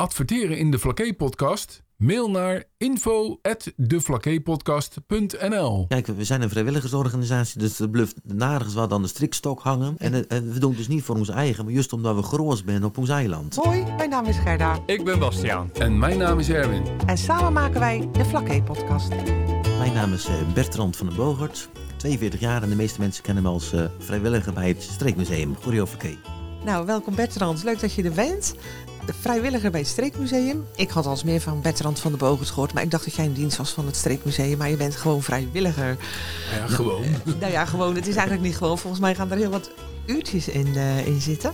Adverteren in de Flaké podcast? Mail naar info@deflakeepodcast.nl. Kijk, we zijn een vrijwilligersorganisatie, dus de bluft de nergens wat aan de strikstok hangen. En, en we doen het dus niet voor ons eigen, maar juist omdat we groot zijn op ons eiland. Hoi, mijn naam is Gerda. Ik ben Bastiaan. En mijn naam is Erwin. En samen maken wij de Flaké podcast. Mijn naam is eh, Bertrand van den Bogert, 42 jaar en de meeste mensen kennen me als eh, vrijwilliger bij het Streekmuseum Choreografie. Nou, welkom Bertrand. Leuk dat je er bent. Vrijwilliger bij het Streekmuseum. Ik had al eens meer van Bertrand van de Bogert gehoord, maar ik dacht dat jij in dienst was van het Streekmuseum, maar je bent gewoon vrijwilliger. Ja, gewoon. Nou ja, gewoon. Het is eigenlijk niet gewoon. Volgens mij gaan er heel wat uurtjes in, eh, in zitten.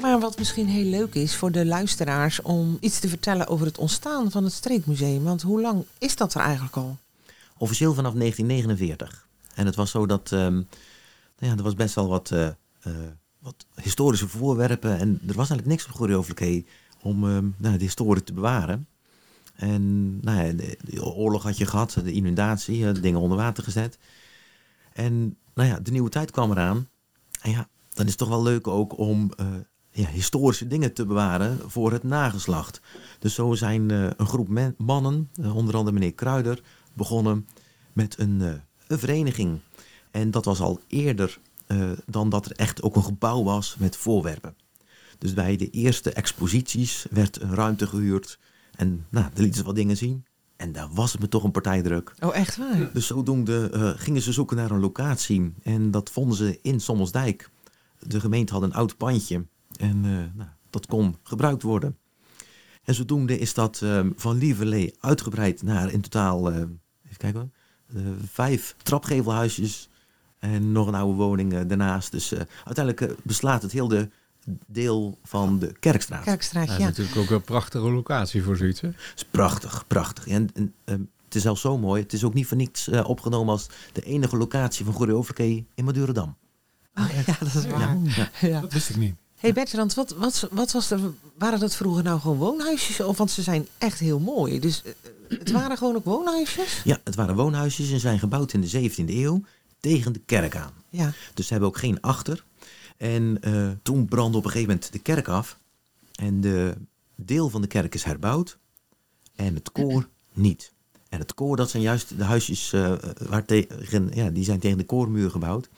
Maar wat misschien heel leuk is voor de luisteraars om iets te vertellen over het ontstaan van het Streekmuseum. Want hoe lang is dat er eigenlijk al? Officieel vanaf 1949. En het was zo dat, ehm, nou ja, er was best wel wat, eh, eh, wat historische voorwerpen. En er was eigenlijk niks op choreografie om ehm, nou, de historie te bewaren. En nou ja, de, de oorlog had je gehad, de inundatie, eh, dingen onder water gezet. En nou ja, de nieuwe tijd kwam eraan. En ja, dan is het toch wel leuk ook om eh, ja, historische dingen te bewaren voor het nageslacht. Dus zo zijn eh, een groep mannen, onder andere meneer Kruider, begonnen met een, een vereniging. En dat was al eerder eh, dan dat er echt ook een gebouw was met voorwerpen. Dus bij de eerste exposities werd een ruimte gehuurd. En nou, daar lieten ze wat dingen zien. En daar was het me toch een partijdruk. Oh, echt waar? Dus zodoende eh, gingen ze zoeken naar een locatie. En dat vonden ze in Sommelsdijk. De gemeente had een oud pandje. En eh, nou, dat kon gebruikt worden. En zodoende is dat van Lieverlee uitgebreid naar in totaal, even kijken vijf trapgevelhuisjes. En nog een oude woning eh, daarnaast. Dus eh, uiteindelijk eh, beslaat het heel de deel van de Kerkstraat. Kerkstraat, Ja, ja. Natuurlijk ook een prachtige locatie voor zoiets. Hè? Het is prachtig, prachtig. En, en ehm, het is zelfs zo mooi. Het is ook niet voor niets eh, opgenomen als de enige locatie van choreografie in Madurodam. Oh, ja, dat is waar. Ja. Dat wist ik niet. hey Bertrand, wat, wat, wat was er, waren dat vroeger nou gewoon woonhuisjes? Of, want ze zijn echt heel mooi. Dus eh, het waren gewoon ook woonhuisjes? Ja, het waren woonhuisjes en zijn gebouwd in de 17e eeuw tegen de kerk aan. Ja. Dus ze hebben ook geen achter. En eh, toen brandde op een gegeven moment de kerk af. En de deel van de kerk is herbouwd. En het koor niet. En het koor, dat zijn juist de huisjes eh, waar tegen, ja, die zijn tegen de koormuur gebouwd.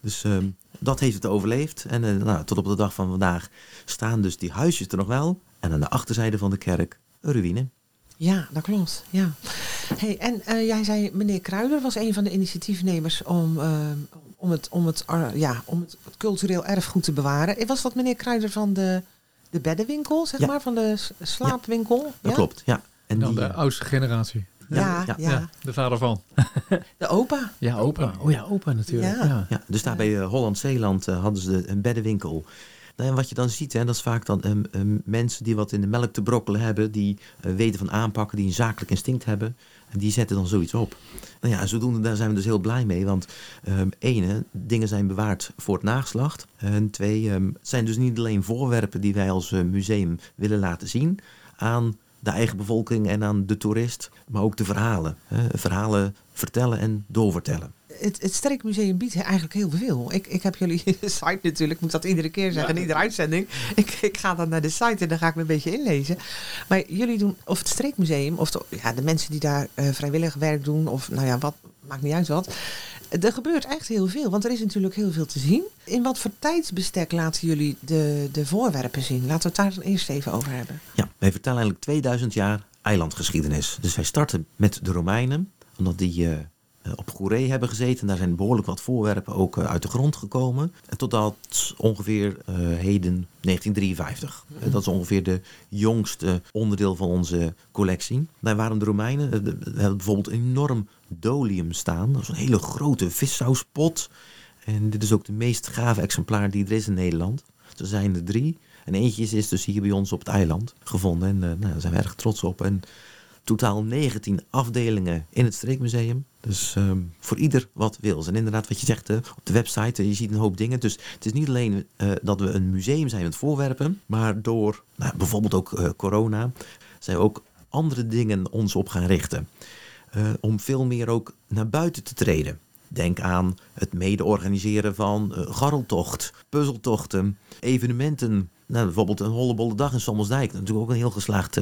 Dus ehm, dat heeft het overleefd. En eh, nou, tot op de dag van vandaag staan dus die huisjes er nog wel. En aan de achterzijde van de kerk een ruïne. Ja, dat klopt. Ja. Hey, en eh, jij zei, meneer Kruider was een van de initiatiefnemers om, eh, om, het, om, het, ar- ja, om het, cultureel erfgoed te bewaren. Was dat meneer Kruider van de, de beddenwinkel, zeg Ja. maar, van de slaapwinkel? Dat ja? klopt, ja. En Dan die, de oudste generatie. Ja, ja, Ja, De vader van. de opa. Ja, opa. Oh ja, opa natuurlijk. Ja. Ja. Ja, dus daar bij eh, Holland-Zeeland eh, hadden ze een beddenwinkel. En wat je dan ziet, hè, dat is vaak dan ehm, ehm, mensen die wat in de melk te brokkelen hebben, die eh, weten van aanpakken, die een zakelijk instinct hebben. En die zetten dan zoiets op. Nou ja, en zodoende daar zijn we dus heel blij mee. Want ehm ene, dingen zijn bewaard voor het nageslacht. En twee, het zijn dus niet alleen voorwerpen die wij als eh, museum willen laten zien aan de eigen bevolking en aan de toerist. Maar ook de verhalen. Hè, verhalen vertellen en doorvertellen. Het, het Streekmuseum biedt eigenlijk heel veel. Ik, ik heb jullie site natuurlijk, ik moet dat iedere keer zeggen, in iedere uitzending. Ik, ik ga dan naar de site en dan ga ik me een beetje inlezen. Maar jullie doen, of het Streekmuseum, of de, ja, de mensen die daar eh, vrijwillig werk doen, of nou ja, wat, maakt niet uit wat. Er gebeurt echt heel veel, want er is natuurlijk heel veel te zien. In wat voor tijdsbestek laten jullie de, de voorwerpen zien? Laten we het daar dan eerst even over hebben. Ja, wij vertellen eigenlijk 2000 jaar eilandgeschiedenis. Dus wij starten met de Romeinen, omdat die eh, op Goeree hebben gezeten. Daar zijn behoorlijk wat voorwerpen ook eh, uit de grond gekomen. En totdat ongeveer eh, heden 1953. Eh, dat is ongeveer de jongste onderdeel van onze collectie. Daar waren de Romeinen. eh, de- We hebben bijvoorbeeld een enorm dolium staan. Dat is een hele grote vissauspot. En dit is ook de meest gave exemplaar die er is in Nederland. Er zijn er drie. En eentje is- dus hier bij ons op het eiland gevonden. En eh, nou, daar zijn we erg trots op. En totaal 19 afdelingen in het Streekmuseum. Dus ehm, voor ieder wat wil. En inderdaad, wat je zegt op de website, eh, je ziet een hoop dingen. Dus het is niet alleen eh, dat we een museum zijn met voorwerpen. Maar door nou, bijvoorbeeld ook eh, corona zijn we ook andere dingen ons op gaan richten. Om veel meer ook naar buiten te treden. Denk aan het mede organiseren van garreltocht, puzzeltochten, evenementen. Nou, bijvoorbeeld een hollebolle dag in Sommelsdijk. Natuurlijk ook een heel geslaagd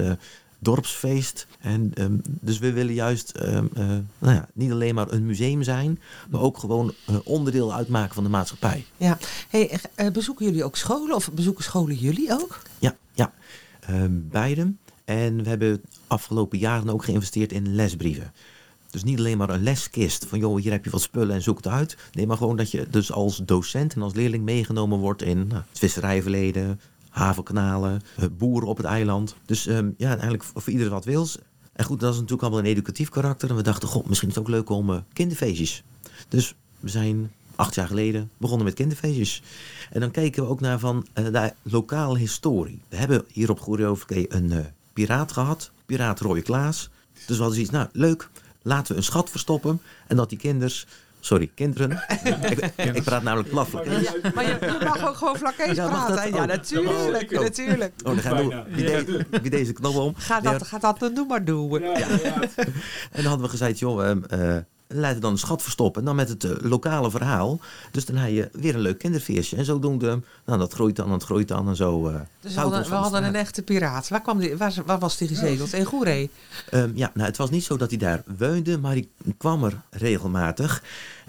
dorpsfeest. En, ehm, dus we willen juist ehm, eh, nou ja, niet alleen maar een museum zijn, maar ook gewoon eh, onderdeel uitmaken van de maatschappij. Ja. Hey, eh, bezoeken jullie ook scholen of bezoeken scholen jullie ook? Ja, ja. Ehm, beide. En we hebben afgelopen jaren ook geïnvesteerd in lesbrieven. Dus niet alleen maar een leskist van joh, hier heb je wat spullen en zoek het uit. Nee, maar gewoon dat je dus als docent en als leerling meegenomen wordt in nou, het visserijverleden, havenkanalen, eh, boeren op het eiland. Dus ehm, ja, eigenlijk voor ieder wat wils. En goed, dat is natuurlijk allemaal een educatief karakter. En we dachten, god, misschien is het ook leuk om eh, kinderfeestjes. Dus we zijn acht jaar geleden begonnen met kinderfeestjes. En dan keken we ook naar van eh, de lokale historie. We hebben hier op Goeree Overkee een eh, piraat gehad, piraat Roy Klaas. Dus we hadden zoiets, nou leuk, laten we een schat verstoppen. En dat die kinders, sorry, kinderen. ik, ik praat namelijk plat. Ja, maar je, je mag ook gewoon vlakkees Ja, praten. Ja, natuurlijk, Oh. natuurlijk. Oh, dan gaan we wie, de- wie deze knop om. Ga dat, ga dat dan doen maar doen. En dan hadden we gezegd, joh, eh, laten dan een schat verstoppen. En dan met het eh, lokale verhaal. Dus dan heb je weer een leuk kinderfeestje. En zodoende, nou dat groeit dan, dat groeit dan en zo. eh, Dus we hadden, we een echte piraat. Waar, kwam die, waar, waar was die gezegeld? In Goeree? Ehm, ja, nou het was niet zo dat hij daar woonde, maar hij kwam er regelmatig.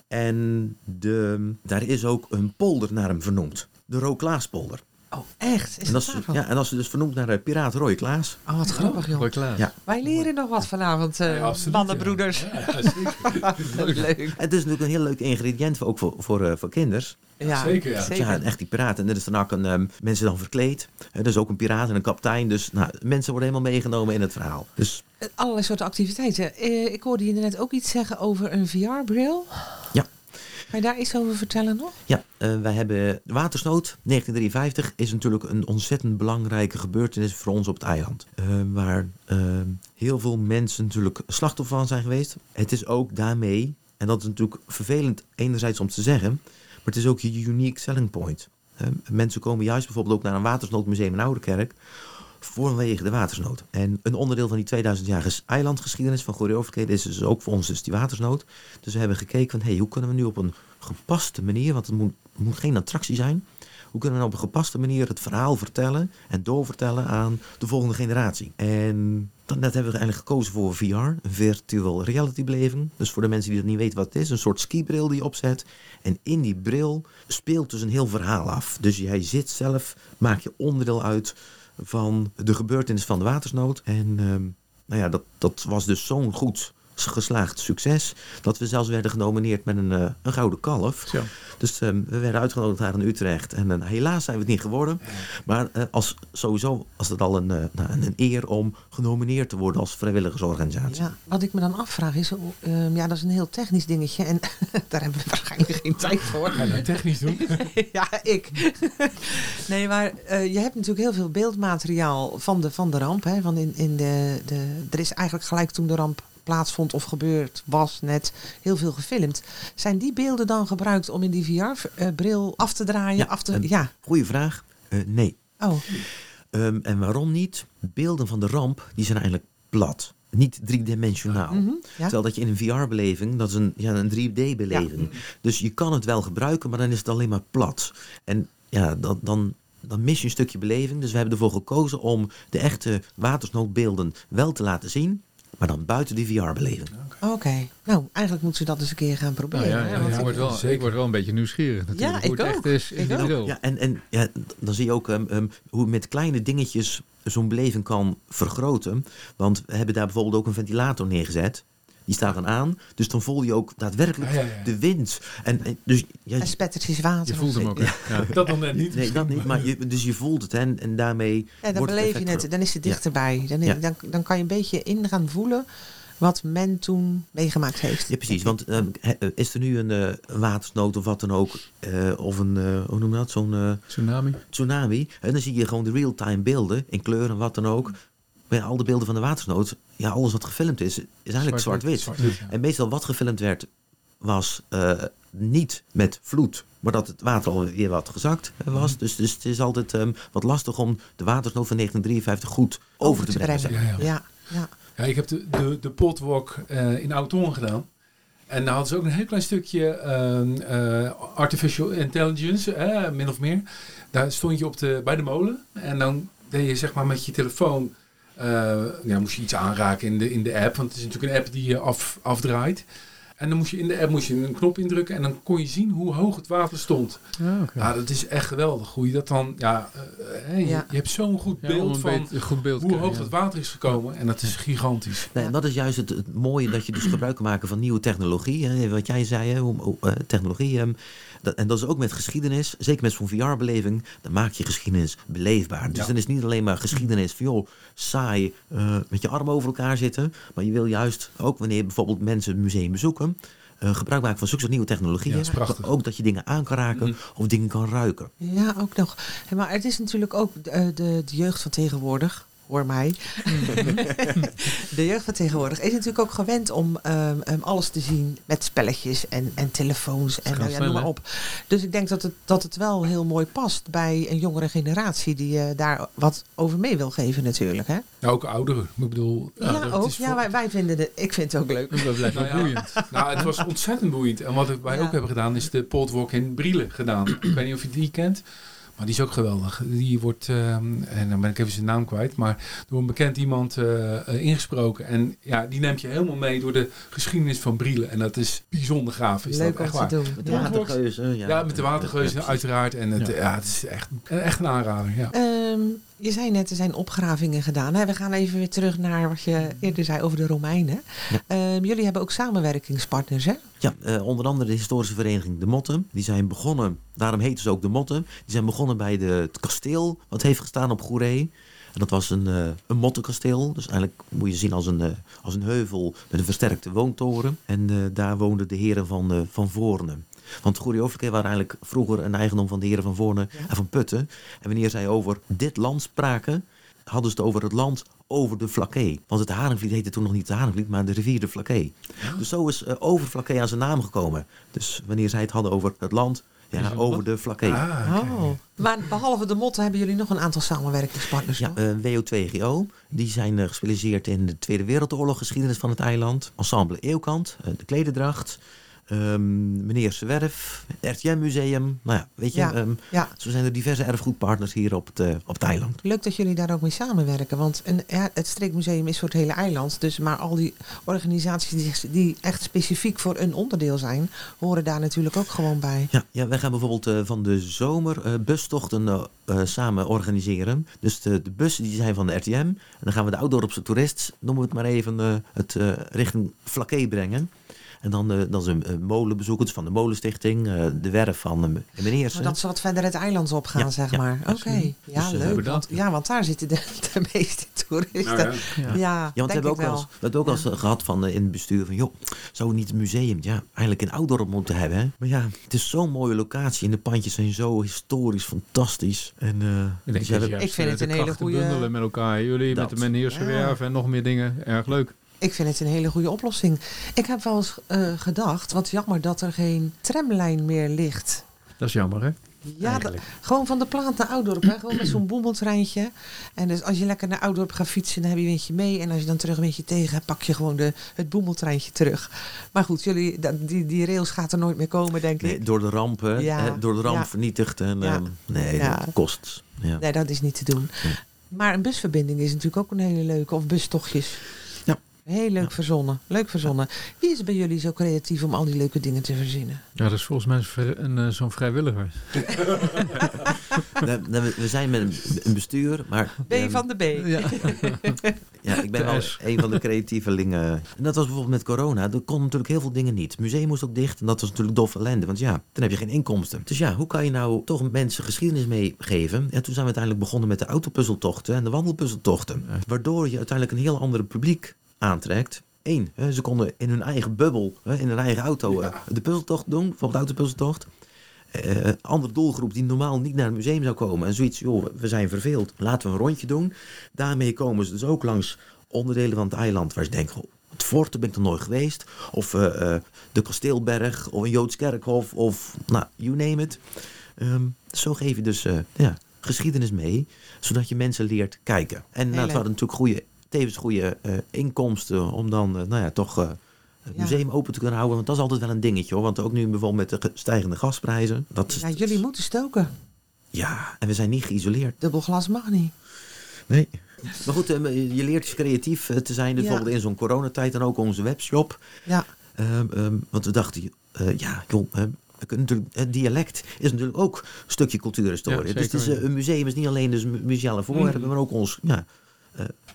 En de, daar is ook een polder naar hem vernoemd. De Rookklaaspolder. Oh, echt? Is En dat dat, is, daarvan? ja, en dat is dus vernoemd naar de piraat Roy Klaas. Oh, wat grappig, joh. Roy Klaas. Ja. Wij leren nog wat vanavond, eh Ja, absoluut, mannenbroeders. Ja, ja, zeker. Leuk. En het is natuurlijk een heel leuk ingrediënt voor- ook voor, voor, eh, voor kinders. Ja, Zeker, ja. Ja, een echt die piraat. En er is dan ook een, ehm, mensen dan verkleed. Er is ook een piraat en een kapitein. Dus nou, mensen worden helemaal meegenomen in het verhaal. Dus Allerlei soorten activiteiten. Eh, ik hoorde je net ook iets zeggen over een VR-bril. Ja. Kan je daar iets over vertellen nog? ja, eh, wij hebben watersnood 1953 is natuurlijk een ontzettend belangrijke gebeurtenis voor ons op het eiland. Eh, waar eh, heel veel mensen natuurlijk slachtoffer van zijn geweest. Het is ook daarmee, en dat is natuurlijk vervelend enerzijds om te zeggen, maar het is ook je unique selling point. Mensen komen juist bijvoorbeeld ook naar een watersnoodmuseum in Ouderkerk vanwege de watersnood. En een onderdeel van die 2000-jarige eilandgeschiedenis van Goeree is dus ook voor ons dus die watersnood. Dus we hebben gekeken van, hey, hoe kunnen we nu op een gepaste manier, want het moet, geen attractie zijn, hoe kunnen we nou op een gepaste manier het verhaal vertellen en doorvertellen aan de volgende generatie. En dan, net hebben we eigenlijk gekozen voor VR, een virtual reality beleving. Dus voor de mensen die dat niet weten wat het is, een soort skibril die je opzet. En in die bril speelt dus een heel verhaal af. Dus jij zit zelf, maak je onderdeel uit van de gebeurtenis van de watersnood. En ehm, nou ja, dat, dat was dus zo'n goed geslaagd succes. Dat we zelfs werden genomineerd met een, eh, een gouden kalf. Zo. Dus ehm, we werden uitgenodigd daar in Utrecht. En eh, helaas zijn we het niet geworden. Maar eh, als, sowieso was het al een, eh, nou, een eer om genomineerd te worden als vrijwilligersorganisatie. Ja, wat ik me dan afvraag is, ehm, ja, dat is een heel technisch dingetje en daar hebben we waarschijnlijk geen tijd voor. Ga je dat technisch doen? ja, ik. nee, maar eh, je hebt natuurlijk heel veel beeldmateriaal van de, van de ramp. Hè, van in, in de, de, er is eigenlijk gelijk toen de ramp plaatsvond of gebeurd was net heel veel gefilmd. Zijn die beelden dan gebruikt om in die VR-bril af te draaien? Ja, af te, ja. Goeie vraag. Eh, nee. Oh, Ehm, en waarom niet? Beelden van de ramp die zijn eigenlijk plat. Niet driedimensionaal. mhm, ja. Terwijl dat je in een VR-beleving, dat is een, ja, een 3D-beleving. Dus je kan het wel gebruiken, maar dan is het alleen maar plat. En ja, dan, dan, dan mis je een stukje beleving. Dus we hebben ervoor gekozen om de echte watersnoodbeelden wel te laten zien. Maar dan buiten die VR-beleving. Oké. Nou, eigenlijk moeten ze dat eens een keer gaan Nou proberen. ja, hè, ja, want ik, word wel, Zeker. ik word wel een beetje nieuwsgierig natuurlijk. Ja, hoe ik het echt is Ik ook. Ja, en, en ja, dan zie je ook ehm, hoe met kleine dingetjes zo'n beleving kan vergroten. Want we hebben daar bijvoorbeeld ook een ventilator neergezet. Die staat dan aan. Dus dan voel je ook daadwerkelijk Ja, ja, ja. de wind. En, en dus, ja, En spettertjes water. Je voelt hem ook. Dat dan net niet. Nee, dat niet. Maar je, dus je voelt het. Hè, en, en daarmee Ja, dan wordt beleef je effect het. Dan is het dichterbij. Dan, Ja. dan, dan kan je een beetje in gaan voelen wat men toen meegemaakt heeft. Ja, precies. Want ehm, eh, is er nu een eh, een watersnood of wat dan ook, eh, of een, eh, hoe noem je dat, zo'n eh, Tsunami. tsunami, en dan zie je gewoon de real-time beelden in kleur en wat dan ook. Ja, al de beelden van de watersnood, ja, alles wat gefilmd is, is eigenlijk zwart-wit. Ja. En meestal wat gefilmd werd, was eh, niet met vloed, maar dat het water alweer wat gezakt eh, Mhm. was. Dus, dus het is altijd ehm, wat lastig om de watersnood van 1953 goed over, te brengen. Ja, ja. Ja, ja. Ja, ik heb de, de, de potwalk eh, in Oud-Hoorn gedaan. En dan hadden ze ook een heel klein stukje ehm, eh, artificial intelligence, eh, min of meer. Daar stond je op de, bij de molen. En dan deed je zeg maar met je telefoon... eh, ja, moest je iets aanraken in de, in de app. Want het is natuurlijk een app die je af, afdraait. En dan moest je in de app moest je een knop indrukken. En dan kon je zien hoe hoog het water stond. Ja, oké. Ja, dat is echt geweldig. Hoe je dat dan... Ja, eh, hè, je, Ja. je hebt zo'n goed beeld van beetje- een goed beeld hoe hoog ja. het water is gekomen. En dat is gigantisch. Nee, en dat is juist het, het mooie dat je dus gebruik kan maken van nieuwe technologie. Hè, wat jij zei, hè, hoe, eh, technologie. ehm, dat, en dat is ook met geschiedenis. Zeker met zo'n VR-beleving. Dan maak je geschiedenis beleefbaar. Dus Ja. dan is het niet alleen maar geschiedenis van joh, saai eh, met je armen over elkaar zitten. Maar je wil juist ook wanneer bijvoorbeeld mensen het museum bezoeken. eh, gebruik maken van zulke soort nieuwe technologieën. Ja, dat is prachtig. Maar ook dat je dingen aan kan raken Mhm. of dingen kan ruiken. Ja, ook nog. Maar het is natuurlijk ook eh, de, de jeugd van tegenwoordig. Hoor mij. de jeugd van tegenwoordig is natuurlijk ook gewend om ehm, ehm, alles te zien met spelletjes en, en telefoons en nou ja, noem maar op. Dus ik denk dat het, dat het wel heel mooi past bij een jongere generatie die eh, daar wat over mee wil geven natuurlijk. Hè? Ja, ook ouderen. Ik bedoel, Ja, ook. Ja, wij, wij vinden het, ik vind het ook leuk. Dat blijft Nou boeiend. Nou, het was ontzettend boeiend. En wat wij Ja. ook hebben gedaan, is de Poltwalk in Brielen gedaan. Ik weet niet of je die kent. Maar die is ook geweldig. Die wordt, ehm, en dan ben ik even zijn naam kwijt, maar door een bekend iemand eh, eh, ingesproken. En ja, die neemt je helemaal mee door de geschiedenis van Brielen. En dat is bijzonder gaaf. Is leuk dat om echt te waar. doen. Met de Ja. watergeuzen. Ja, met de watergeuzen Ja, uiteraard. En het, Ja. ja. het is echt, echt een aanrader. Ja. Ehm, je zei net, er zijn opgravingen gedaan. Hè? We gaan even weer terug naar wat je eerder zei over de Romeinen. Ja. Ehm, jullie hebben ook samenwerkingspartners, hè? Ja, eh, onder andere de historische vereniging De Motten. Die zijn begonnen, daarom heten ze ook De Motten. Die zijn begonnen bij de, het kasteel wat heeft gestaan op Goeree. En dat was een, eh een mottenkasteel. Dus eigenlijk moet je zien als een, eh, als een heuvel met een versterkte woontoren. En daar woonden de heren van, van Voorne. Want Overkee waren eigenlijk vroeger een eigendom van de heren van Voorne en van Putten. En wanneer zij over dit land spraken, hadden ze het over het land over de Vlakke. Want het Haringvliet heette toen nog niet de Haringvliet, maar de rivier de Vlakke. Dus zo is eh, over Vlakke aan zijn naam gekomen. Dus wanneer zij het hadden over het land, ja, over de Vlakke. Ah. Oh. Maar behalve de motten hebben jullie nog een aantal samenwerkingspartners. Ja, eh, WO2GO. Die zijn eh, gespecialiseerd in de Tweede Wereldoorlog geschiedenis van het eiland. Ensemble Eeuwkant, de klededracht. Ehm, meneer Zwerf, het RTM Museum. Nou ja, weet je, Ja. ehm, ja. zo zijn er diverse erfgoedpartners hier op het, eh, op het eiland. Leuk dat jullie daar ook mee samenwerken. Want een, ja, het Streekmuseum is voor het hele eiland. Dus, maar al die organisaties die, die echt specifiek voor een onderdeel zijn, horen daar natuurlijk ook gewoon bij. Ja, ja wij gaan bijvoorbeeld eh, van de zomer eh, bustochten samen organiseren. Dus de, de bussen die zijn van de RTM. En dan gaan we de Oud-Dorpse toerist, noemen we het maar even, het richting Vlakke brengen. En dan, eh, dan een molenbezoekers van de Molenstichting, eh, de werf van uh, meneer. Maar dat ze wat verder het eiland op gaan, Ja, zeg ja, maar. Oké, absoluut. ja, Dus, eh, leuk. Want, ja, want daar zitten de, de meeste toeristen. Nou ja, ja. Want we hebben ook ik wel wel. eens, we hebben ook wel eens eh, gehad van, in het bestuur van... joh, zou we niet een museum ja, eigenlijk in Oudorp moeten hebben? Hè? Maar ja, het is zo'n mooie locatie en de pandjes zijn zo historisch fantastisch. En, eh, Ik, denk dus juist, Ik vind het de een hele goede- bundelen met elkaar. Jullie Dat. met de meneerse Ja. werf en nog meer dingen. Erg leuk. Ik vind het een hele goede oplossing. Ik heb wel eens eh, gedacht, wat jammer dat er geen tramlijn meer ligt. Dat is jammer, hè? Ja, gewoon van de plaat naar Oudorp. Hè? Gewoon met zo'n boemeltreintje. En dus als je lekker naar Oudorp gaat fietsen, dan heb je een windje mee. En als je dan terug een windje tegen hebt, pak je gewoon de, het boemeltreintje terug. Maar goed, jullie, die, die rails gaat er nooit meer komen, denk nee, ik. door de rampen, Ja, hè, door de ramp ja. vernietigd. En, Ja. ehm, nee, Ja. dat kost. Ja. Nee, dat is niet te doen. Maar een busverbinding is natuurlijk ook een hele leuke. Of bustochtjes. Heel leuk Ja. verzonnen. Leuk verzonnen. Wie is bij jullie zo creatief om al die leuke dingen te verzinnen? Ja, dat is volgens mij eh, zo'n vrijwilliger. we, zijn met een, een bestuur, maar... B van de B. Ja. Ja, ik ben De wel S. een van de creatievelingen. En dat was bijvoorbeeld met corona. Er kon natuurlijk heel veel dingen niet. Het museum moest ook dicht. En dat was natuurlijk doffe ellende. Want ja, dan heb je geen inkomsten. Dus ja, hoe kan je nou toch mensen geschiedenis meegeven? En toen zijn we uiteindelijk begonnen met de autopuzzeltochten en de wandelpuzzeltochten. Waardoor je uiteindelijk een heel ander publiek aantrekt. Eén, hè, ze konden in hun eigen bubbel, hè, in hun eigen auto, Ja. eh, de puzzeltocht doen. Bijvoorbeeld de autopuzzeltocht. Eh, andere doelgroep die normaal niet naar het museum zou komen. En zoiets, joh, we zijn verveeld. Laten we een rondje doen. Daarmee komen ze dus ook langs onderdelen van het eiland waar ze denken, goh, het fort, daar ben ik nog nooit geweest. Of eh, eh, de kasteelberg, of een Joods kerkhof, of nou, you name it. Ehm, zo geef je dus eh, ja, geschiedenis mee, zodat je mensen leert kijken. En nou, leuk. het waren natuurlijk goede, tevens goede eh, inkomsten om dan, eh, nou ja, toch... eh, het Ja. museum open te kunnen houden. Want dat is altijd wel een dingetje hoor. Want ook nu bijvoorbeeld met de ge- stijgende gasprijzen. Dat Ja, jullie moeten stoken. Ja, en we zijn niet geïsoleerd. Dubbel glas mag niet. Nee. Maar goed, je leert creatief te zijn. Dus Ja. bijvoorbeeld in zo'n coronatijd en ook onze webshop. Ja, Ehm, ehm, want we dachten, eh, ja, joh, we kunnen natuurlijk, het dialect is natuurlijk ook een stukje cultuurhistorie. Ja, dus het is, een museum is niet alleen dus mu- museale voorwerpen, Mhm. maar ook ons, ja,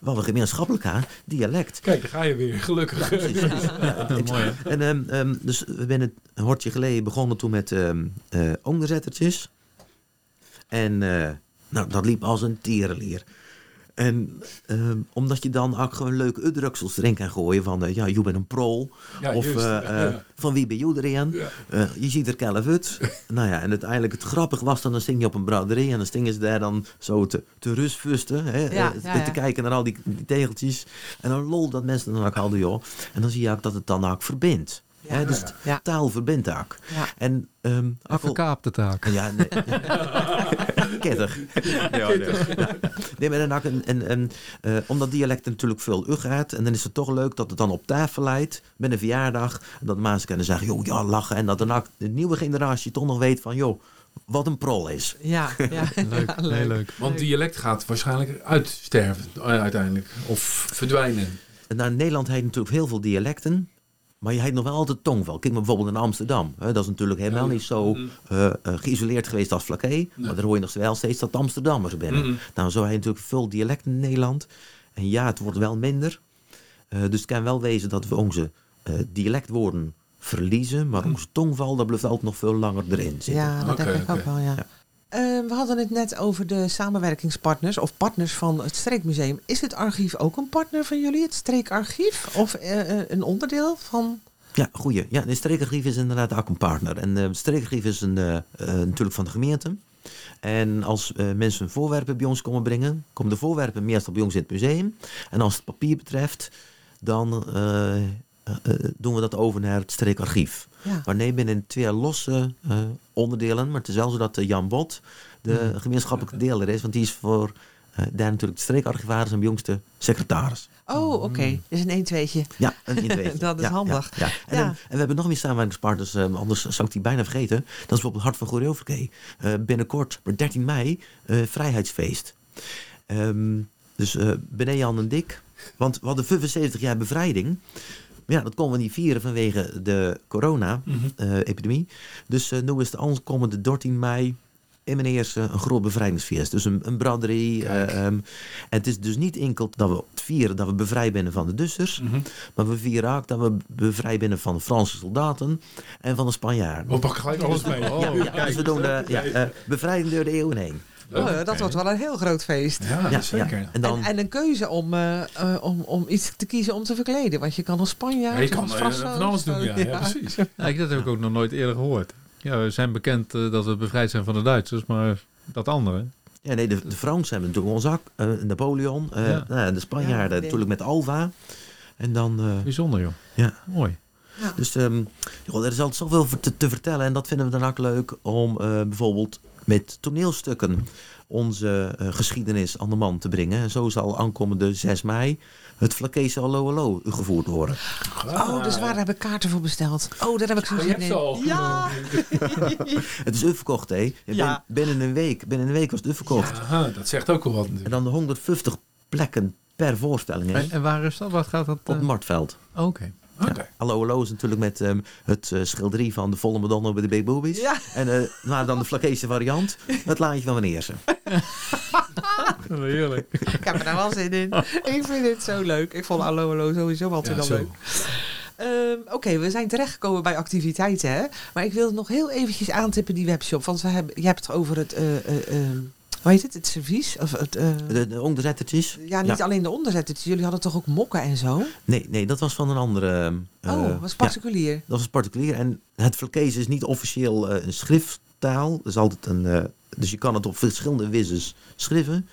wel een gemeenschappelijk aan, dialect. Kijk, daar ga je weer, gelukkig. Precies. Ja, ik- Mooi, hè? En ehm, ehm, dus we zijn een hortje geleden begonnen toen met ehm eh, onderzettertjes. En eh, nou, dat liep als een tierenlier. En ehm, omdat je dan ook gewoon leuke udruksels erin kan gooien van, eh, ja, je bent een prol. Ja, of eh, Ja, eh, van wie ben je erin? Ja. Eh, je ziet er kelf uit. nou ja, en uiteindelijk het grappig was dan, dan sting je op een braderie en dan stingen ze daar dan zo te, te rustfusten. Hè, Ja, ja, te kijken naar al die, die tegeltjes. En dan lol dat mensen dan ook hadden, joh. En dan zie je ook dat het dan ook verbindt. Ja. Hè, dus Ja. Ja. taal verbindt ook. ja. En ehm wel- verkaapte taak. ja, nee. Kettig. Nee, maar dan ook een, een, een, eh, omdat dialect natuurlijk veel u gaat. En dan is het toch leuk dat het dan op tafel leidt. Met een verjaardag. En dat mensen kunnen zeggen, joh, ja, lachen. En dat dan ook de nieuwe generatie toch nog weet van, joh, wat een prol is. Ja, ja. Leuk, Ja, heel leuk. Want dialect gaat waarschijnlijk uitsterven eh, uiteindelijk. Of verdwijnen. En nou, in Nederland heet natuurlijk heel veel dialecten. Maar je heet nog wel altijd tongval. Kijk maar bijvoorbeeld in Amsterdam. Hè, dat is natuurlijk helemaal Ja. niet zo Mhm. eh, eh, geïsoleerd geweest als Flaké. Maar daar hoor je nog wel steeds dat Amsterdammers binnen. Mhm. Nou, zo heb je natuurlijk veel dialecten in Nederland. En ja, het wordt wel minder. Eh, dus het kan wel wezen dat we onze eh, dialectwoorden verliezen. Maar onze tongval, dat blijft altijd nog veel langer erin zitten. Ja, dat denk ik ook wel, ja. Ja. Eh, we hadden het net over de samenwerkingspartners of partners van het Streekmuseum. Is het archief ook een partner van jullie, het Streekarchief? Of eh, eh, een onderdeel van... Ja, goeie. Ja, de streekarchief is inderdaad ook een partner. En het streekarchief is een, natuurlijk van de gemeente. En als mensen voorwerpen bij ons komen brengen, komen de voorwerpen meestal bij ons in het museum. En als het papier betreft, dan doen we dat over naar het streekarchief. Ja. Maar nee, binnen twee losse eh, onderdelen. Maar het is wel zo dat eh, Jan Bot de gemeenschappelijke deler is. Want die is voor eh, daar natuurlijk de streekarchivaris en de secretaris. Oh, oké. Dus een 1 2 Ja, een tweetje. Dat is Ja, handig. Ja, ja. En, Ja. dan- en we hebben nog meer samenwerkingspartners, eh, anders zou ik die bijna vergeten. Dat is bijvoorbeeld Hart van Goeree Eh binnenkort, maar 13 mei, eh, Vrijheidsfeest. Ehm, dus eh Bené Jan en Dick. Want we hadden 75 jaar bevrijding. Ja, dat konden we niet vieren vanwege de corona-epidemie. dus eh, nu is de aankomende 13 mei in meneer een groot bevrijdingsfeest. Dus een, een braderie. Eh, ehm, en het is dus niet enkel dat we het vieren dat we bevrijd binnen van de Duitsers. Mhm. Maar we vieren ook dat we bevrijd binnen van de Franse soldaten en van de Spanjaarden. We pakken gelijk alles mee. Oh, ja, ja, dus we doen de ja, eh, bevrijding door de eeuwen heen. Oh, ja, dat wordt wel een heel groot feest. Ja, ja, zeker. ja. En dan, En, en een keuze om, eh, eh, om, om iets te kiezen om te verkleden. Want je kan als Spanjaard... Ja, je kan als eh, van alles doen, ja, ja. ja. precies. Ja, ik- dat heb ik ook nog nooit eerder gehoord. Ja, we zijn bekend dat we bevrijd zijn van de Duitsers, maar dat andere. ja, nee, de, de Fransen hebben natuurlijk eh, Napoleon. eh, Ja. nou ja, de Spanjaarden Ja, natuurlijk met Alva. En dan, eh, Bijzonder, joh. Ja. Mooi. dus ehm, joh, er is altijd zoveel te, te vertellen. En dat vinden we dan ook leuk om eh, bijvoorbeeld met toneelstukken onze eh, geschiedenis aan de man te brengen. En zo zal aankomende 6 mei het Flakese Allo Allo gevoerd worden. Oh, dus waar heb ik kaarten voor besteld? Oh, daar heb ik zo'n je zin hebt in. ze al. Ja! Het is uitverkocht, hè? Ja. Binnen een week. Binnen een week was het uitverkocht. Aha, dat zegt ook al wat En dan 150 plekken per voorstelling, hè? En, en waar is dat? Wat gaat dat? Op eh? het Marktveld. Oké. Oké. Allo Allo is natuurlijk met ehm, het eh, schilderie van de volle Madonna bij de Big Boobies. Ja. En eh, maar dan de Flakese variant, het laantje van Van Eersen. Heerlijk. Ik heb er nou wel zin in. Ik vind het zo leuk. Ik vond Allo Allo sowieso altijd Ja, al zo. leuk. Ehm, Oké, we zijn terechtgekomen bij activiteiten, hè? Maar ik wil nog heel eventjes aantippen die webshop. Want we hebben, je hebt het over het, eh, eh, ehm, hoe heet het, het servies? Of het, eh, De, de onderzettertjes. ja, niet Ja. alleen de onderzetters. Jullie hadden toch ook mokken en zo? Nee, nee, dat was van een andere... eh, oh, was ja, particulier. dat was particulier. En het Flakese is niet officieel eh, een schrifttaal. Dat is altijd een... eh, dus je kan het op verschillende wijzes schrijven.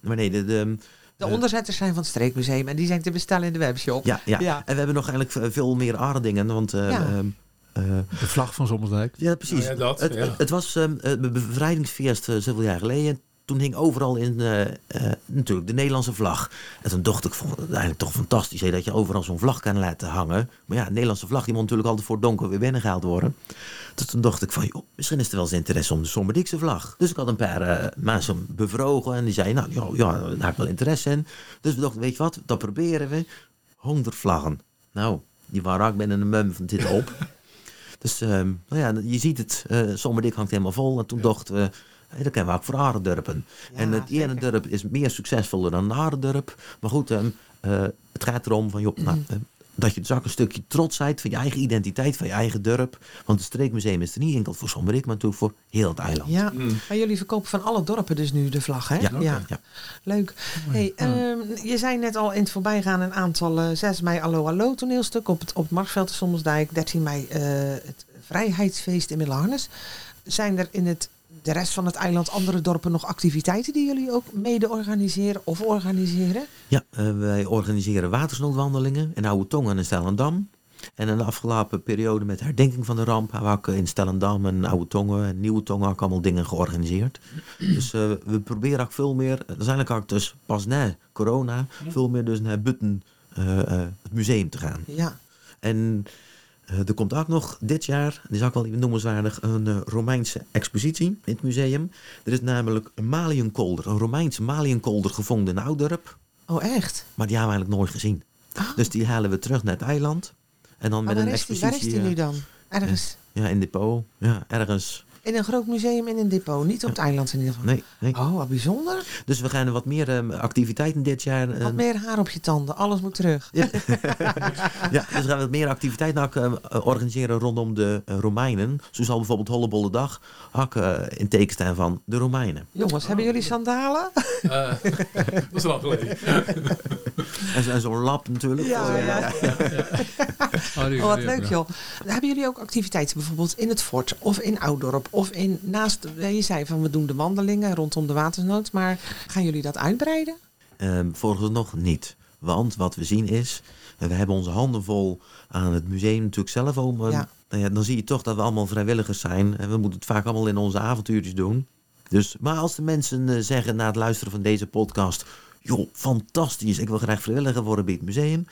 Maar nee, de, de, De onderzetters zijn van het Streekmuseum en die zijn te bestellen in de webshop. ja, ja, Ja. En we hebben nog eigenlijk veel meer aardige dingen. Want eh, Ja. ehm, eh, De vlag van Sommersdijk. ja, precies. Ja, dat, het, ja. het, het was het bevrijdingsfeest zoveel jaar geleden. Toen hing overal in eh, eh, natuurlijk de Nederlandse vlag. En toen dacht ik, vond het eigenlijk toch fantastisch hè, dat je overal zo'n vlag kan laten hangen. Maar ja, de Nederlandse vlag die moet natuurlijk altijd voor donker weer binnengehaald worden. Dus toen dacht ik van, joh, misschien is er wel eens interesse om de Sommerdikse vlag. Dus ik had een paar eh, mensen bevrogen en die zeiden, nou ja, ja, daar heb ik wel interesse in. Dus we dachten, weet je wat, dat proberen we. 100 vlaggen. Nou, die waren ook binnen een mum van dit op. dus ehm, nou ja, je ziet het, Sommerdik hangt helemaal vol. En toen dachten we, dat kennen we ook voor Arendurpen. Ja, en het ene dorp is meer succesvoller dan een Arendurp. Maar goed, ehm, eh, het gaat erom van, joh, nou, eh, dat je dus ook een stukje trotsheid van je eigen identiteit, van je eigen dorp. Want het streekmuseum is er niet enkel voor Sommerik, maar natuurlijk voor heel het eiland. Ja, Mm. maar jullie verkopen van alle dorpen dus nu de vlag, hè? Ja, ja. Leuk. Hey, ehm, je zei net al in het voorbijgaan een aantal eh 6 mei Allo Allo toneelstuk op het, op het Marsveld in Sommelsdijk. 13 mei eh, het Vrijheidsfeest in Middelharnis. Zijn er in het, de rest van het eiland andere dorpen nog activiteiten die jullie ook mede organiseren of organiseren? Ja, eh, wij organiseren watersnoodwandelingen in Oude Tongen en Stellendam. En in de afgelopen periode met herdenking van de ramp hebben we ook in Stellendam en Oude Tongen en Nieuwe Tongen ook allemaal dingen georganiseerd. Dus eh, we proberen ook veel meer, dat is eigenlijk ook dus pas na corona, veel meer dus naar Butten, eh, het museum te gaan. Ja. En er komt ook nog dit jaar, die is ook wel even noemenswaardig, een eh, Romeinse expositie in het museum. Er is namelijk een maliënkolder, een Romeinse maliënkolder gevonden in Oudorp. Oh, echt? Maar die hebben we eigenlijk nooit gezien. Ah. Dus die halen we terug naar het eiland. En dan Maar met waar, een is die, waar is expositie. die nu eh, dan? Ergens Ja, in depot. Ja, ergens. In een groot museum in een depot. Niet op het eiland in ieder geval. Nee, nee. Oh, wat bijzonder. Dus we gaan er wat meer eh, activiteiten dit jaar. eh, Wat meer haar op je tanden. Alles moet terug. Ja. ja, dus we gaan wat meer activiteiten ook, eh, organiseren rondom de eh, Romeinen. Zo zal bijvoorbeeld Hollebolle Dag ook eh, in teken staan van de Romeinen. Jongens, hebben jullie sandalen? Eh, dat is lang geleden. En, zo- en zo'n lab natuurlijk. Ja, Eh, ja. Oh, Oh, wat leuk joh. Hebben jullie ook activiteiten bijvoorbeeld in het fort of in Oudorp of in naast, eh, je zei van we doen de wandelingen rondom de watersnood, maar gaan jullie dat uitbreiden? Ehm, volgens nog niet. Want wat we zien is, we hebben onze handen vol aan het museum natuurlijk zelf om. eh, Ja. nou ja, dan zie je toch dat we allemaal vrijwilligers zijn. En we moeten het vaak allemaal in onze avontuurtjes doen. Dus, maar als de mensen eh, zeggen na het luisteren van deze podcast... joh, fantastisch, ik wil graag vrijwilliger worden bij het museum...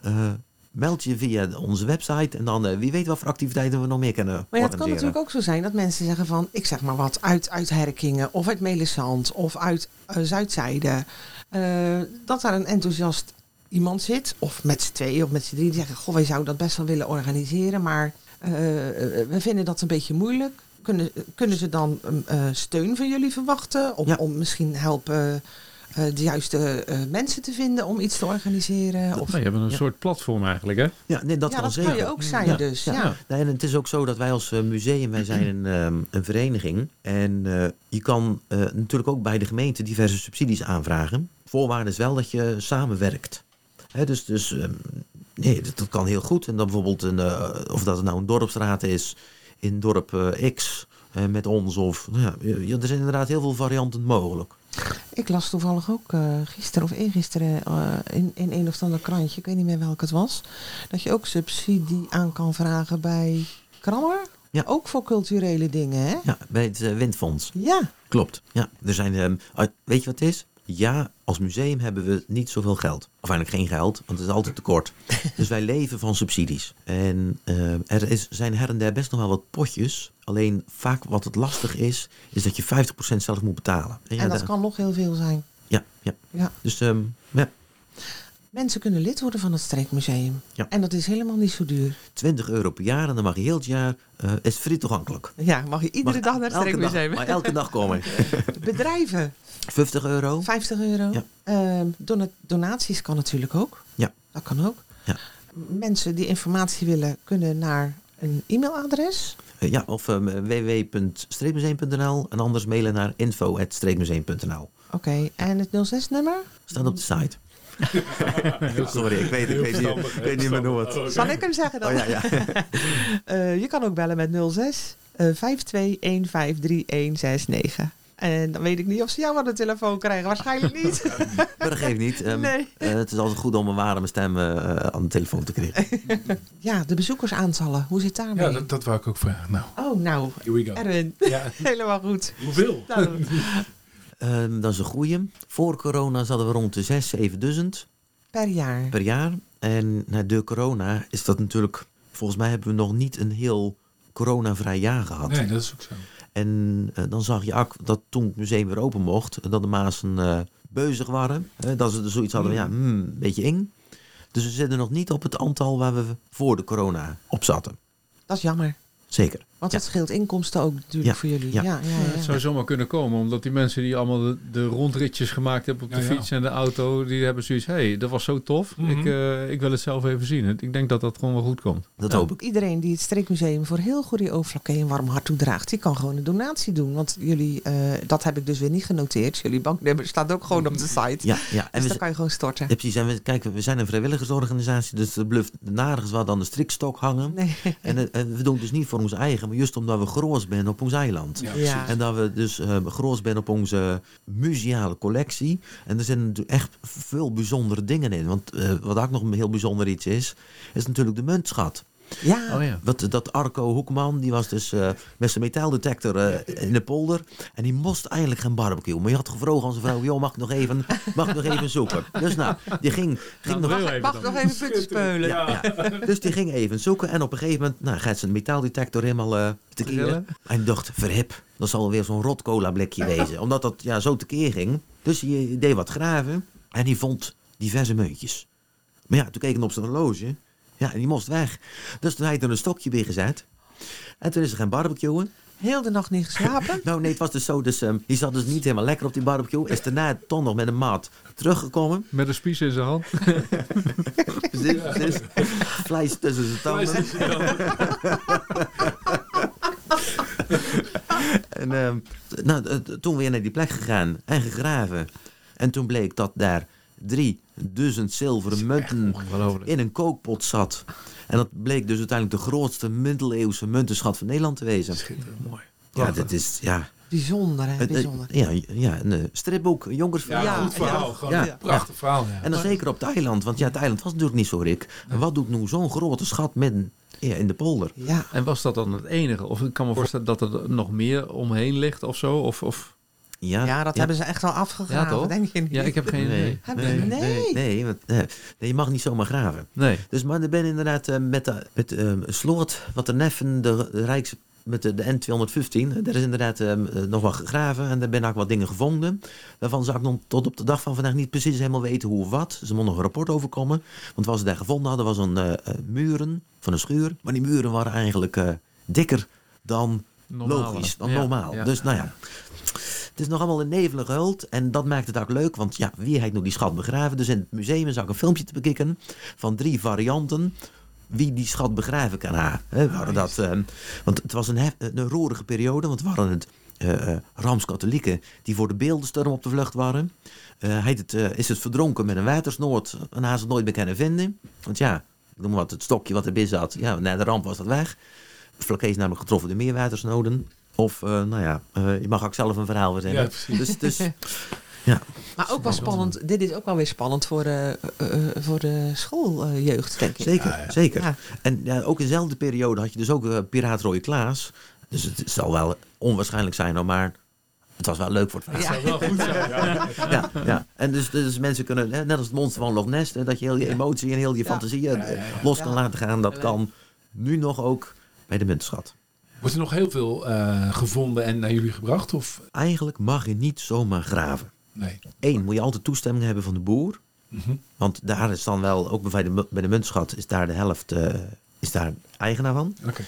eh, meld je via onze website en dan eh, wie weet wat voor activiteiten we nog meer kunnen Maar ja, het kan natuurlijk ook zo zijn dat mensen zeggen van ik zeg maar wat uit, uit Herkingen of uit Melisand of uit eh, Zuidzijde. eh, dat daar een enthousiast iemand zit of met z'n tweeën of met z'n drieën die zeggen goh wij zouden dat best wel willen organiseren maar we vinden dat een beetje moeilijk. Kunnen, kunnen ze dan um, eh, steun van jullie verwachten? Om, Ja. om misschien helpen de juiste eh, mensen te vinden om iets te organiseren? Of, Nou, je hebt een Ja. soort platform eigenlijk, hè? Ja, nee, dat ja, kan dat zeker. kan je ook zijn Ja, dus. ja. Nee, en het is ook zo dat wij als eh, museum, wij zijn een, ehm, een vereniging. En eh, je kan eh, natuurlijk ook bij de gemeente diverse subsidies aanvragen. Voorwaarde is wel dat je samenwerkt. Hè, dus dus ehm, nee, dat, dat kan heel goed. En dan bijvoorbeeld, een, eh, of dat het nou een dorpsraad is in dorp eh, X eh, met ons. Of, nou ja, er zijn inderdaad heel veel varianten mogelijk. Ik las toevallig ook eh, gisteren of eergisteren eh, in, in een of ander krantje, ik weet niet meer welk het was, dat je ook subsidie aan kan vragen bij Krammer. Ja. Ook voor culturele dingen, hè? Ja, bij het eh, Windfonds. Ja. Klopt. Ja, er zijn, ehm, weet je wat het is? Ja, als museum hebben we niet zoveel geld. Of eigenlijk geen geld, want het is altijd tekort. dus wij leven van subsidies. En eh, er is, zijn her en der best nog wel wat potjes. Alleen vaak wat het lastig is, is dat je 50% zelf moet betalen. En ja, en dat da- kan nog heel veel zijn. ja, ja. Ja. Dus ehm, ja, Mensen kunnen lid worden van het Streekmuseum. Ja. En dat is helemaal niet zo duur. 20 euro per jaar en dan mag je heel het jaar, eh is vrij toegankelijk. Ja, mag je iedere Mag dag naar het dag- Streekmuseum. Maar elke dag komen. Bedrijven, 50 euro. 50 euro. Ja. Ehm, dona- donaties kan natuurlijk ook. Ja. Dat kan ook. Ja. Mensen die informatie willen, kunnen naar een e-mailadres. Eh, ja, of um, www.streekmuseum.nl en anders mailen naar info.streekmuseum.nl. Oké, en het 06-nummer? Staat op de site. Sorry, ik weet, ik weet, niet, ik weet niet meer hoe het. Zal ik hem zeggen dan? Oh ja, ja. Eh, je kan ook bellen met 06 eh 52153169. En dan weet ik niet of ze jou aan de telefoon krijgen. Waarschijnlijk niet. Maar dat geeft niet. Ehm, Nee. eh, het is altijd goed om een warme stem eh, aan de telefoon te krijgen. Ja, de bezoekersaantallen. Hoe zit daarmee? Ja, dat, dat wou ik ook vragen. Nou, Oh, nou, here we go. Erwin. Ja. Helemaal goed. Hoeveel? Nou, ehm, dat is een goeie. Voor corona zaten we rond de 6, 7000 Per jaar. per jaar. En na de corona is dat natuurlijk... Volgens mij hebben we nog niet een heel coronavrij jaar gehad. Nee, dat is ook zo. En eh, dan zag je ook dat toen het museum weer open mocht, dat de Maasen eh beuzig waren. Hè, dat ze er zoiets hadden, van, ja, hmm, een beetje eng. Dus we zitten nog niet op het aantal waar we voor de corona op zaten. Dat is jammer. Zeker. Want Ja. dat scheelt inkomsten ook natuurlijk Ja, voor jullie. ja. Ja, ja, ja. Het zou zomaar kunnen komen, omdat die mensen die allemaal de, de rondritjes gemaakt hebben op de Ja, ja. fiets en de auto, die hebben zoiets, hé, hey, dat was zo tof. Mhm. ik, eh, ik wil het zelf even zien. Ik denk dat dat gewoon wel goed komt. Dat Ja. hoop ik. Iedereen die het Streekmuseum voor heel goede Overflakkee een warm hart toedraagt, die kan gewoon een donatie doen. Want jullie, eh, dat heb ik dus weer niet genoteerd. Jullie banknummer staat ook gewoon op de site. Ja, ja. En dus dan kan je gewoon storten. ja, precies. En we, kijk, we zijn een vrijwilligersorganisatie, dus er blijft nergens wat aan de strikstok hangen. Nee. En, en we doen het dus niet voor ons eigen, maar juist omdat we groot zijn op ons eiland. Ja, Ja. precies. En dat we dus eh groot zijn op onze museale collectie. En er zitten natuurlijk echt veel bijzondere dingen in. Want eh, wat ook nog een heel bijzonder iets is, is natuurlijk de muntschat. Ja, Oh ja. Wat, dat Arco Hoekman, die was dus eh, met zijn metaaldetector eh, in de polder. En die moest eigenlijk geen barbecue. Maar je had gevraagd aan zijn vrouw, joh, mag ik nog even, mag ik nog even zoeken? Dus nou, die ging, ging Nou, nog... heel even mag nog even punten speulen. Ja. Dus die ging even zoeken en op een gegeven moment nou, gaat zijn metaaldetector helemaal tekeer. Trillen. En die dacht, verhip, dat zal weer zo'n rot cola blikje wezen. Omdat dat ja, zo tekeer ging. Dus hij deed wat graven en hij vond diverse muntjes. Maar ja, toen keek hij op zijn horloge. Ja, en die moest weg. Dus toen had hij er een stokje bij gezet. En toen is er geen barbecue. Heel de nacht niet geslapen. Nou nee, het was dus zo. Dus um, die zat dus niet helemaal lekker op die barbecue. Is daarna toch nog met een maat teruggekomen. Met een spies in zijn hand. Precies, precies. Vlees tussen zijn tanden. En ehm, nou, eh, toen weer naar die plek gegaan en gegraven. En toen bleek dat daar drie duizend zilveren munten in een kookpot zat. En dat bleek dus uiteindelijk de grootste middeleeuwse muntenschat van Nederland te wezen. Schitterend. Mooi. Ja, dit is ja, Bijzonder, hè? Bijzonder. ja, ja, een eh, stripboek, een jongersverhaal. Ja, Ja, goed verhaal. ja. Gewoon Ja. een prachtig verhaal. Ja. En dan zeker op het eiland, want ja, het eiland was natuurlijk niet zo rijk. En wat doet nu zo'n grote schat midden ja, in de polder? Ja. En was dat dan het enige? Of ik kan me voorstellen dat er nog meer omheen ligt of zo? Of, of... Ja, ja, dat hebben ze echt wel afgegraven, Ja, toch? denk je niet? Ja, ik heb geen idee. Nee, nee, nee. nee, want, eh, nee, je mag niet zomaar graven. Nee. Dus maar er ben inderdaad eh, met, de, met eh, sloot, wat de neffen, de, de Rijks, met de, de N215, daar is inderdaad eh, eh, nog wat gegraven en daar ben ook wat dingen gevonden. Daarvan zou ik nog tot op de dag van vandaag niet precies helemaal weten hoe of wat. Ze moet nog een rapport over komen. Want wat ze daar gevonden hadden was een muren van een schuur. Maar die muren waren eigenlijk eh, dikker dan Normale. logisch, dan Ja, normaal. ja. Dus nou ja. Het is nog allemaal in nevelen gehuld. En dat maakt het ook leuk. Want ja, wie heeft nou die schat begraven? Dus in het museum is ook een filmpje te bekijken. Van drie varianten. Wie die schat begraven kan ha. Hè, waren dat, ehm, want het was een, hef- een roerige periode. Want waren het eh, eh, Rooms-Katholieken die voor de beeldenstorm op de vlucht waren. Eh, heet het, eh, is het verdronken met een watersnood. En hij ze het nooit meer kunnen vinden. Want ja, ik noem wat, het stokje wat erbij zat. Ja, na de ramp was dat weg. Flaké is namelijk getroffen door meer watersnoden. Of, eh, nou ja, eh, je mag ook zelf een verhaal verzinnen. Ja, precies. Dus, dus Maar ook wel spannend. Dit is ook wel weer spannend voor, eh, voor de schooljeugd, denk ik. zeker, Ja, ja. zeker. Ja. En ja, ook in dezelfde periode had je dus ook uh, Piraat Rooie Klaas. Dus het zal wel onwaarschijnlijk zijn, maar het was wel leuk voor het verhaal. Zou wel goed zijn. Ja. Ja, ja. En dus, dus mensen kunnen, hè, net als het monster van Loch Ness, dat je heel je emotie en heel je Ja. fantasie Ja, ja, ja. los kan Ja. laten gaan. Dat kan nu nog ook bij de muntschat. Wordt er nog heel veel eh, gevonden en naar jullie gebracht? Of Eigenlijk mag je niet zomaar graven. nee? Eén, moet je altijd toestemming hebben van de boer. Mhm. Want daar is dan wel, ook bij de, bij de muntschat, is daar de helft eh, is daar eigenaar van. Oké.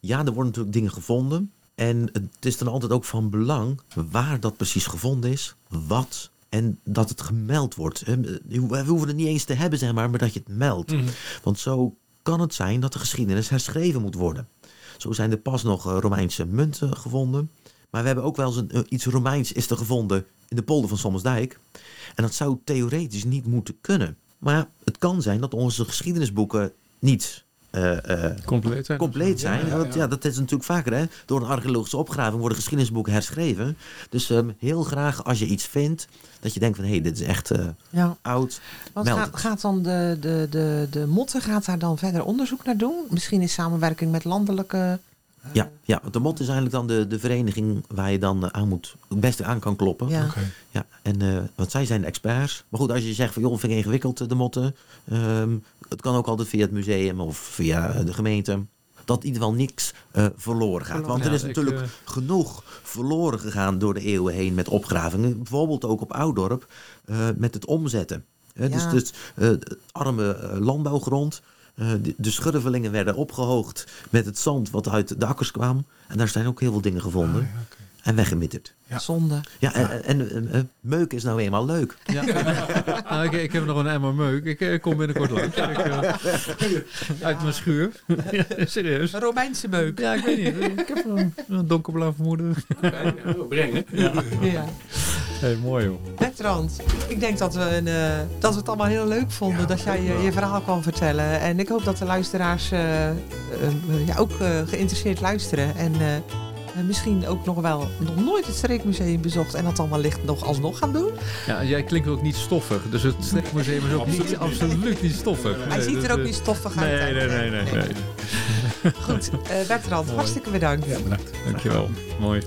Ja, er worden natuurlijk dingen gevonden. En het is dan altijd ook van belang waar dat precies gevonden is, wat en dat het gemeld wordt. We hoeven het niet eens te hebben, zeg maar, maar dat je het meldt. Mhm. Want zo kan het zijn dat de geschiedenis herschreven moet worden. Zo zijn er pas nog eh, Romeinse munten gevonden. Maar we hebben ook wel eens een, eh, iets Romeins is er gevonden in de polder van Sommelsdijk. En dat zou theoretisch niet moeten kunnen. Maar het kan zijn dat onze geschiedenisboeken niet Compleet zijn. compleet zijn. Ja, ja, Want ja. ja, dat is natuurlijk vaker. Hè? Door een archeologische opgraving worden geschiedenisboeken herschreven. Dus ehm, heel graag als je iets vindt, dat je denkt van hé, hey, dit is echt eh, Ja. oud. Want Meld gaat, het. gaat dan de, de, de, de Motte gaat daar dan verder onderzoek naar doen? Misschien in samenwerking met landelijke Ja, ja, want de mot is eigenlijk dan de, de vereniging waar je dan eh, aan moet, het beste aan kan kloppen. Ja. Ja, en, eh, want zij zijn de experts. Maar goed, als je zegt van joh, vind ik ingewikkeld eh, de motten. ehm, het kan ook altijd via het museum of via de gemeente. Dat in ieder geval niks eh, verloren gaat. Want er is ik, natuurlijk genoeg verloren gegaan door de eeuwen heen met opgravingen. Bijvoorbeeld ook op Oudorp eh, met het omzetten. Ja. Dus, dus eh, arme eh, landbouwgrond. Eh, de, de schurvelingen werden opgehoogd met het zand wat uit de akkers kwam. En daar zijn ook heel veel dingen gevonden. Ah, ja. En weggemitterd. Ja. Zonde. Ja, en, en, en, eh, meuk is nou eenmaal leuk. Ja. nou, ik, ik heb nog een emmer meuk. Ik, eh, kom binnenkort langs. Ik, uit mijn schuur. serieus. Een Romeinse meuk. Ja, ik weet niet. Ik heb een, een donkerblauw vermoeden. Brengen. Ja. Hey, mooi joh. Bertrand, ik denk dat we, een, eh, dat we het allemaal heel leuk vonden dat jij je, je verhaal kwam vertellen. En ik hoop dat de luisteraars eh, eh, ja, ook eh, geïnteresseerd luisteren. En misschien ook nog wel nog nooit het Streekmuseum bezocht en dat dan wellicht nog alsnog gaan doen. Ja, jij klinkt ook niet stoffig. Dus het Streekmuseum is ook niet, absoluut niet stoffig. Hij Nee, ziet dus, er ook eh, niet stoffig uit. Nee, nee, nee, nee. nee. Goed, eh, Bertrand, Mooi. hartstikke bedankt. Ja, bedankt. Dankjewel. Mooi.